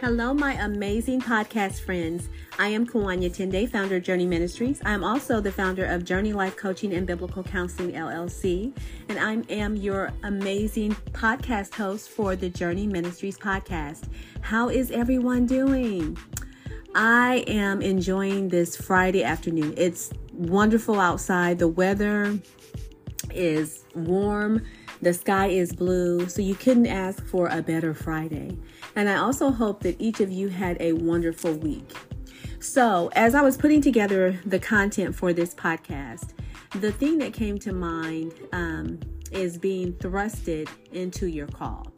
Hello, my amazing podcast friends. I am Kawanya Tende, founder of Journey Ministries. I'm also the founder of Journey Life Coaching and Biblical Counseling LLC, and I am your amazing podcast host for the Journey Ministries podcast. How is everyone doing? I am enjoying this Friday afternoon. It's wonderful outside. The weather is warm. The sky is blue, so you couldn't ask for a better Friday. And I also hope that each of you had a wonderful week. So, as I was putting together the content for this podcast, the thing that came to mind um, is being thrusted into your call.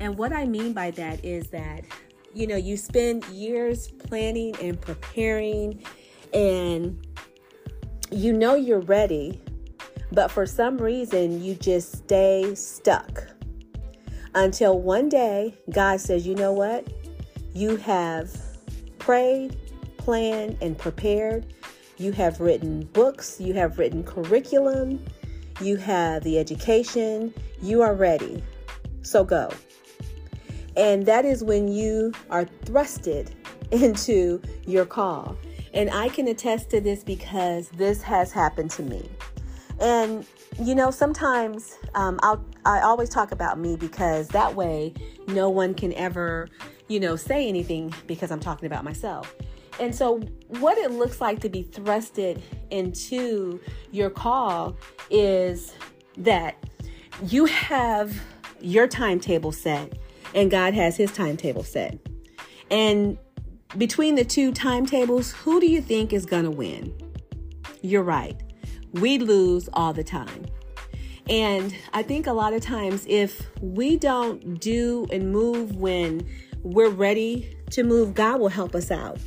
And what I mean by that is that, you know, you spend years planning and preparing, and you know you're ready, but for some reason you just stay stuck until one day God says, you know what? You have prayed, planned, and prepared. You have written books, you have written curriculum, you have the education, you are ready. So go. And that is when you are thrusted into your call. And I can attest to this because this has happened to me. And you know, sometimes um, I'll I always talk about me because that way no one can ever, you know, say anything because I'm talking about myself. And so, what it looks like to be thrusted into your call is that you have your timetable set and God has his timetable set. And between the two timetables, who do you think is going to win? You're right we lose all the time. And I think a lot of times, if we don't do and move when we're ready to move, God will help us out.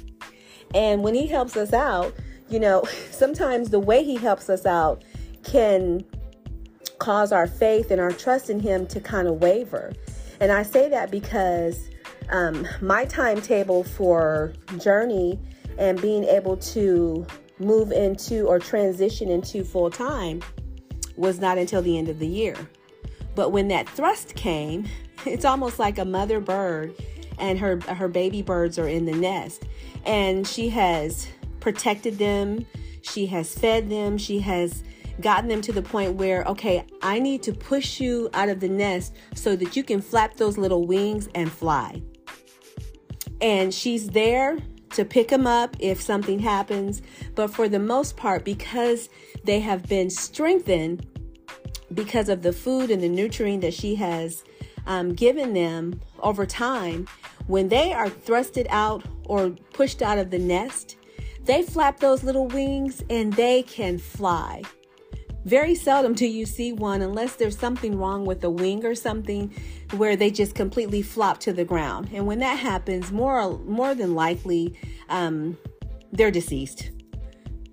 And when He helps us out, you know, sometimes the way He helps us out can cause our faith and our trust in Him to kind of waver. And I say that because um, my timetable for journey and being able to move into or transition into full time was not until the end of the year. But when that thrust came, it's almost like a mother bird and her her baby birds are in the nest and she has protected them, she has fed them, she has gotten them to the point where okay, I need to push you out of the nest so that you can flap those little wings and fly. And she's there to pick them up if something happens. But for the most part, because they have been strengthened because of the food and the nurturing that she has um, given them over time, when they are thrusted out or pushed out of the nest, they flap those little wings and they can fly. Very seldom do you see one unless there's something wrong with the wing or something where they just completely flop to the ground. And when that happens, more more than likely, um, they're deceased.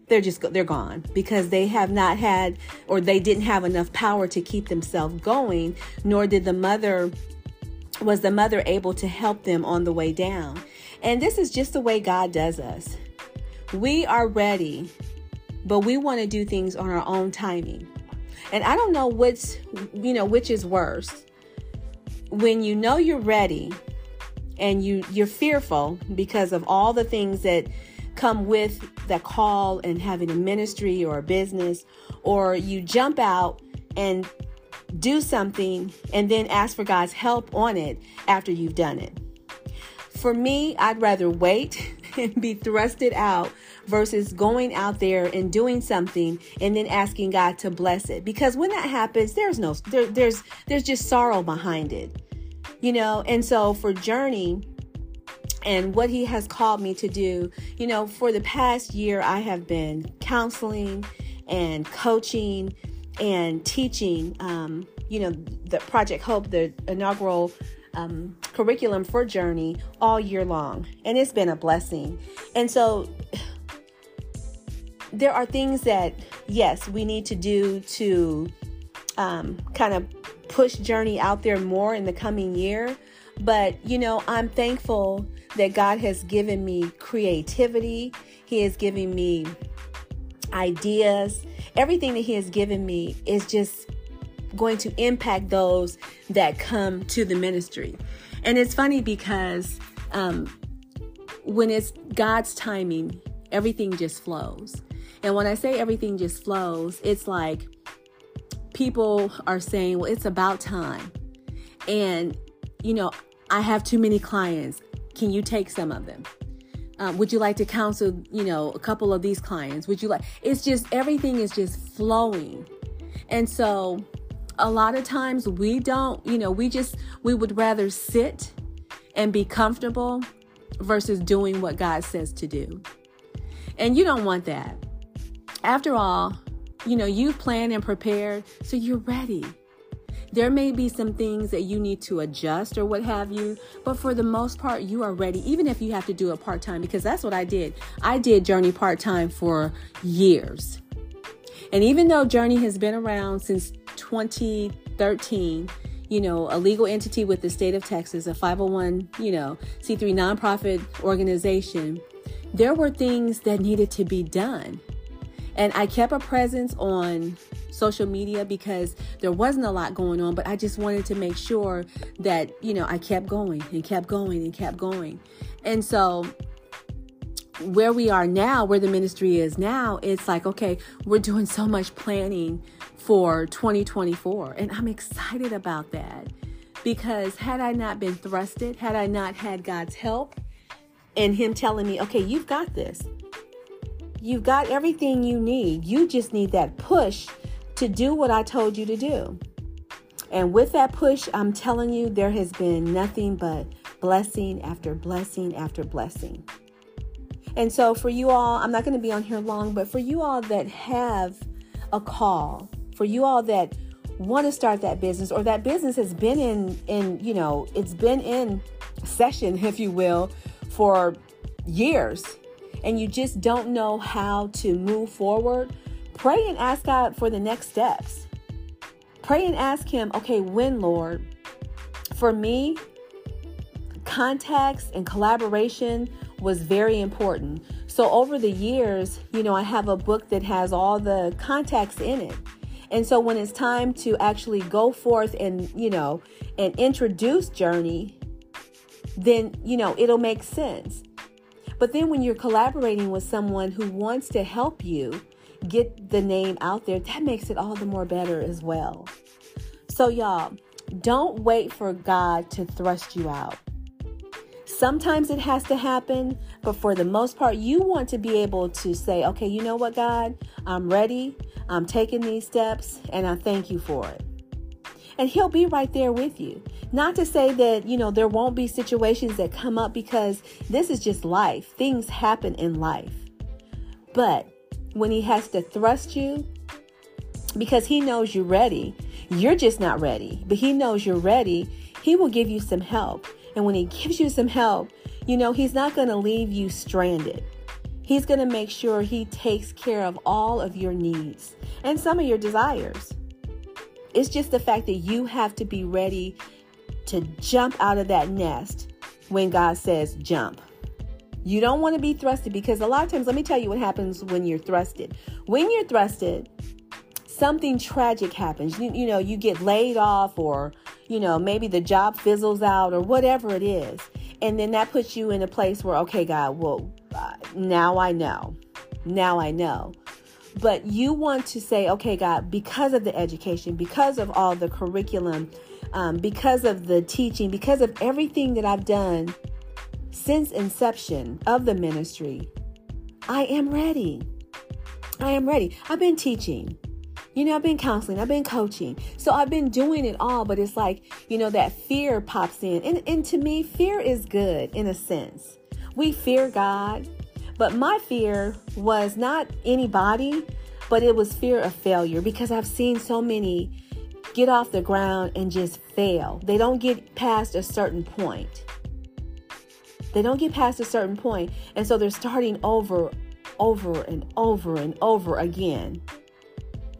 They're just they're gone because they have not had or they didn't have enough power to keep themselves going. Nor did the mother was the mother able to help them on the way down. And this is just the way God does us. We are ready but we want to do things on our own timing. And I don't know which, you know, which is worse. When you know you're ready and you you're fearful because of all the things that come with the call and having a ministry or a business or you jump out and do something and then ask for God's help on it after you've done it. For me, I'd rather wait and be thrusted out versus going out there and doing something and then asking God to bless it. Because when that happens, there's no there, there's there's just sorrow behind it. You know, and so for Journey and what he has called me to do, you know, for the past year I have been counseling and coaching and teaching um, you know, the Project Hope, the inaugural um, curriculum for Journey all year long. And it's been a blessing. And so there are things that, yes, we need to do to um, kind of push Journey out there more in the coming year. But, you know, I'm thankful that God has given me creativity, He has given me ideas. Everything that He has given me is just going to impact those that come to the ministry. And it's funny because um, when it's God's timing, everything just flows. And when I say everything just flows, it's like people are saying, well, it's about time. And, you know, I have too many clients. Can you take some of them? Um, would you like to counsel, you know, a couple of these clients? Would you like, it's just everything is just flowing. And so a lot of times we don't, you know, we just, we would rather sit and be comfortable versus doing what God says to do. And you don't want that. After all, you know, you've planned and prepared, so you're ready. There may be some things that you need to adjust or what have you, but for the most part, you are ready, even if you have to do it part time, because that's what I did. I did Journey part time for years. And even though Journey has been around since 2013, you know, a legal entity with the state of Texas, a 501, you know, C3 nonprofit organization, there were things that needed to be done. And I kept a presence on social media because there wasn't a lot going on, but I just wanted to make sure that, you know, I kept going and kept going and kept going. And so where we are now, where the ministry is now, it's like, okay, we're doing so much planning for 2024. And I'm excited about that because had I not been thrusted, had I not had God's help and Him telling me, okay, you've got this, you've got everything you need, you just need that push to do what I told you to do. And with that push, I'm telling you, there has been nothing but blessing after blessing after blessing. And so, for you all, I'm not going to be on here long, but for you all that have a call, for you all that want to start that business or that business has been in in you know it's been in session if you will for years and you just don't know how to move forward pray and ask God for the next steps. Pray and ask him okay when lord? For me contacts and collaboration was very important. So over the years, you know, I have a book that has all the contacts in it. And so when it's time to actually go forth and, you know, and introduce Journey, then, you know, it'll make sense. But then when you're collaborating with someone who wants to help you get the name out there, that makes it all the more better as well. So, y'all, don't wait for God to thrust you out. Sometimes it has to happen, but for the most part, you want to be able to say, okay, you know what, God, I'm ready. I'm taking these steps, and I thank you for it. And He'll be right there with you. Not to say that, you know, there won't be situations that come up because this is just life. Things happen in life. But when He has to thrust you, because He knows you're ready, you're just not ready, but He knows you're ready, He will give you some help. And when He gives you some help, you know, He's not going to leave you stranded. He's going to make sure He takes care of all of your needs and some of your desires. It's just the fact that you have to be ready to jump out of that nest when God says jump. You don't want to be thrusted because a lot of times, let me tell you what happens when you're thrusted. When you're thrusted, something tragic happens. You, you know, you get laid off or you know, maybe the job fizzles out or whatever it is. And then that puts you in a place where, okay, God, well, uh, now I know. Now I know. But you want to say, okay, God, because of the education, because of all the curriculum, um, because of the teaching, because of everything that I've done since inception of the ministry, I am ready. I am ready. I've been teaching. You know, I've been counseling, I've been coaching. So I've been doing it all, but it's like, you know, that fear pops in. And, and to me, fear is good in a sense. We fear God, but my fear was not anybody, but it was fear of failure because I've seen so many get off the ground and just fail. They don't get past a certain point. They don't get past a certain point, and so they're starting over, over and over and over again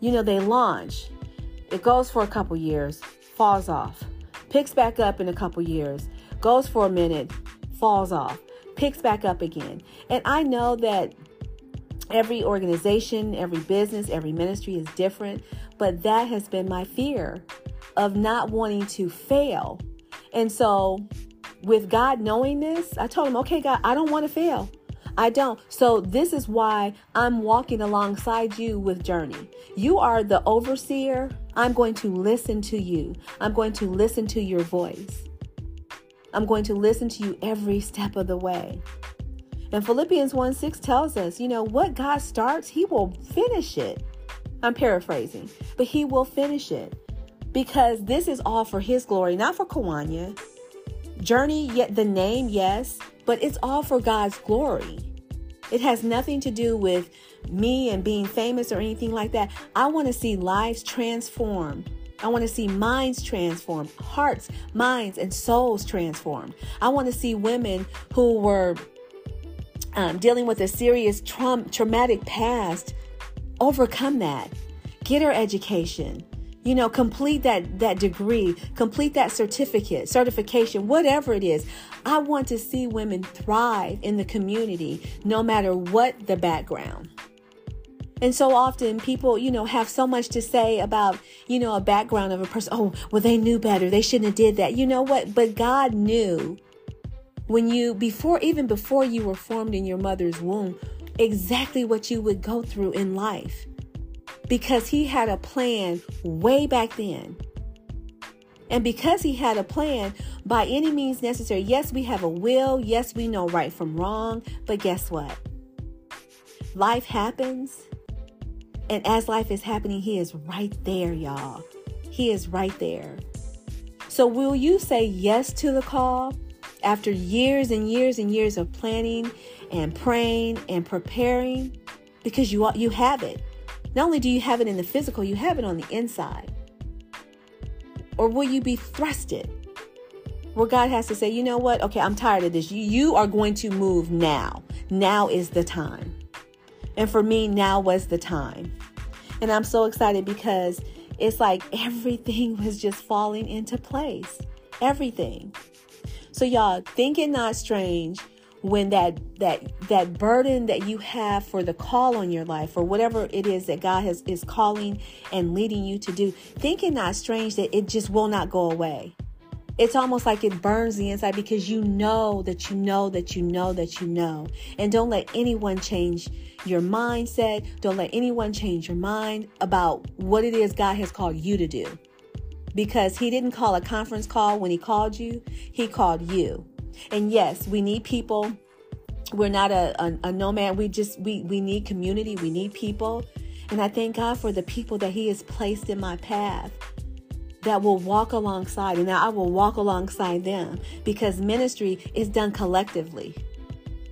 you know, they launch, it goes for a couple years, falls off, picks back up in a couple years, goes for a minute, falls off, picks back up again. And I know that every organization, every business, every ministry is different, but that has been my fear of not wanting to fail. And so with God knowing this, I told him, okay, God, I don't want to fail. I don't. So this is why I'm walking alongside you with Journey. You are the overseer. I'm going to listen to you. I'm going to listen to your voice. I'm going to listen to you every step of the way. And Philippians 1 6 tells us, you know, what God starts, He will finish it. I'm paraphrasing, but He will finish it because this is all for His glory, not for Kawanya. Journey, yet the name, yes, but it's all for God's glory. It has nothing to do with me and being famous or anything like that. I want to see lives transformed. I want to see minds transformed, hearts, minds, and souls transformed. I want to see women who were um, dealing with a serious tra- traumatic past overcome that, get her education, you know, complete that that degree, complete that certificate, certification, whatever it is. I want to see women thrive in the community no matter what the background. And so often people, you know, have so much to say about, you know, a background of a person. Oh, well, they knew better. They shouldn't have did that. You know what? But God knew when you, before, even before you were formed in your mother's womb, exactly what you would go through in life because he had a plan way back then. And because he had a plan, by any means necessary, yes, we have a will. Yes, we know right from wrong. But guess what? Life happens and as life is happening, He is right there, y'all. He is right there. So, will you say yes to the call after years and years and years of planning and praying and preparing? Because you, you have it. Not only do you have it in the physical, you have it on the inside. Or will you be thrusted? Where God has to say, you know what? Okay, I'm tired of this. You, you are going to move now. Now is the time. And for me, now was the time. And I'm so excited because it's like everything was just falling into place. Everything. So y'all, think it not strange when that that that burden that you have for the call on your life or whatever it is that God has is calling and leading you to do, think it not strange that it just will not go away it's almost like it burns the inside because you know that you know that you know that you know. And don't let anyone change your mindset. Don't let anyone change your mind about what it is God has called you to do. Because He didn't call a conference call when He called you, He called you. And yes, we need people. We're not a, a, a nomad. We just we we need community. We need people. And I thank God for the people that He has placed in my path that will walk alongside and I will walk alongside them because ministry is done collectively.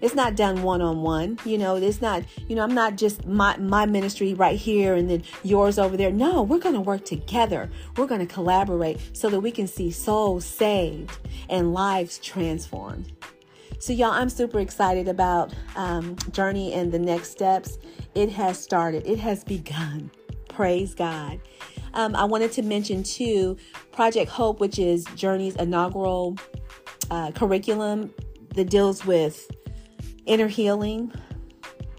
It's not done one on one. You know, it's not, you know, I'm not just my, my ministry right here and then yours over there. No, we're going to work together. We're going to collaborate so that we can see souls saved and lives transformed. So, y'all, I'm super excited about um, Journey and the next steps. It has started, it has begun. Praise God. Um, I wanted to mention too Project Hope, which is Journey's inaugural uh, curriculum that deals with inner healing.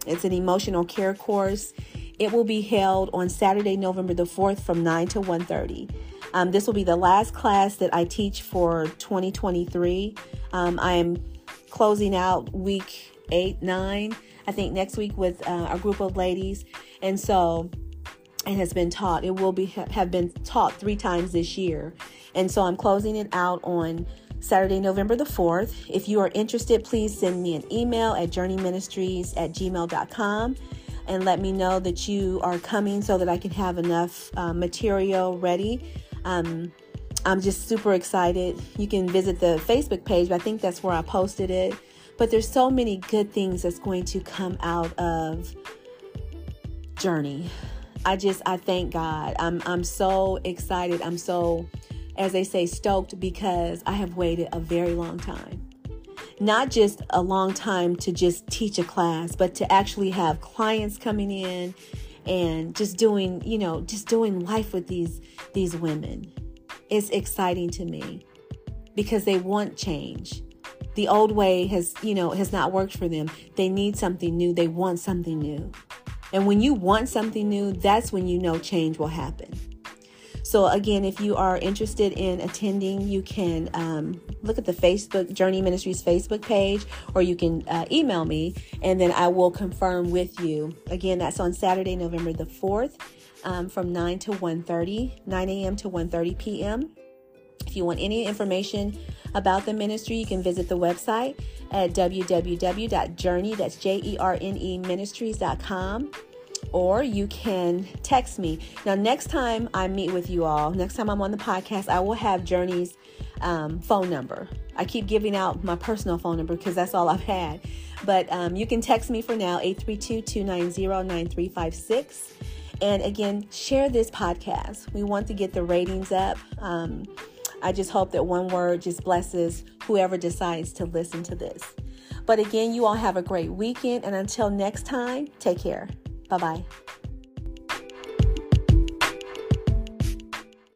It's an emotional care course. It will be held on Saturday, November the 4th from 9 to 1.30. Um, this will be the last class that I teach for 2023. Um, I am closing out week 8, 9, I think next week with uh, a group of ladies. And so and has been taught. It will be have been taught three times this year. And so I'm closing it out on Saturday, November the 4th. If you are interested, please send me an email at journeyministries at gmail.com and let me know that you are coming so that I can have enough uh, material ready. Um, I'm just super excited. You can visit the Facebook page, I think that's where I posted it. But there's so many good things that's going to come out of Journey. I just I thank God. I'm I'm so excited. I'm so as they say stoked because I have waited a very long time. Not just a long time to just teach a class, but to actually have clients coming in and just doing, you know, just doing life with these these women. It's exciting to me because they want change. The old way has, you know, has not worked for them. They need something new. They want something new. And when you want something new, that's when you know change will happen. So, again, if you are interested in attending, you can um, look at the Facebook Journey Ministries Facebook page, or you can uh, email me, and then I will confirm with you. Again, that's on Saturday, November the 4th. Um, from 9 to 1.30 9 a.m to 1.30 p.m if you want any information about the ministry, you can visit the website at www.journey, that's J-E-R-N-E ministries.com or you can text me. Now, next time I meet with you all, next time I'm on the podcast, I will have Journey's um, phone number. I keep giving out my personal phone number because that's all I've had. But um, you can text me for now, 832 290 9356. And again, share this podcast. We want to get the ratings up. Um, I just hope that one word just blesses whoever decides to listen to this. But again, you all have a great weekend. And until next time, take care. Bye bye.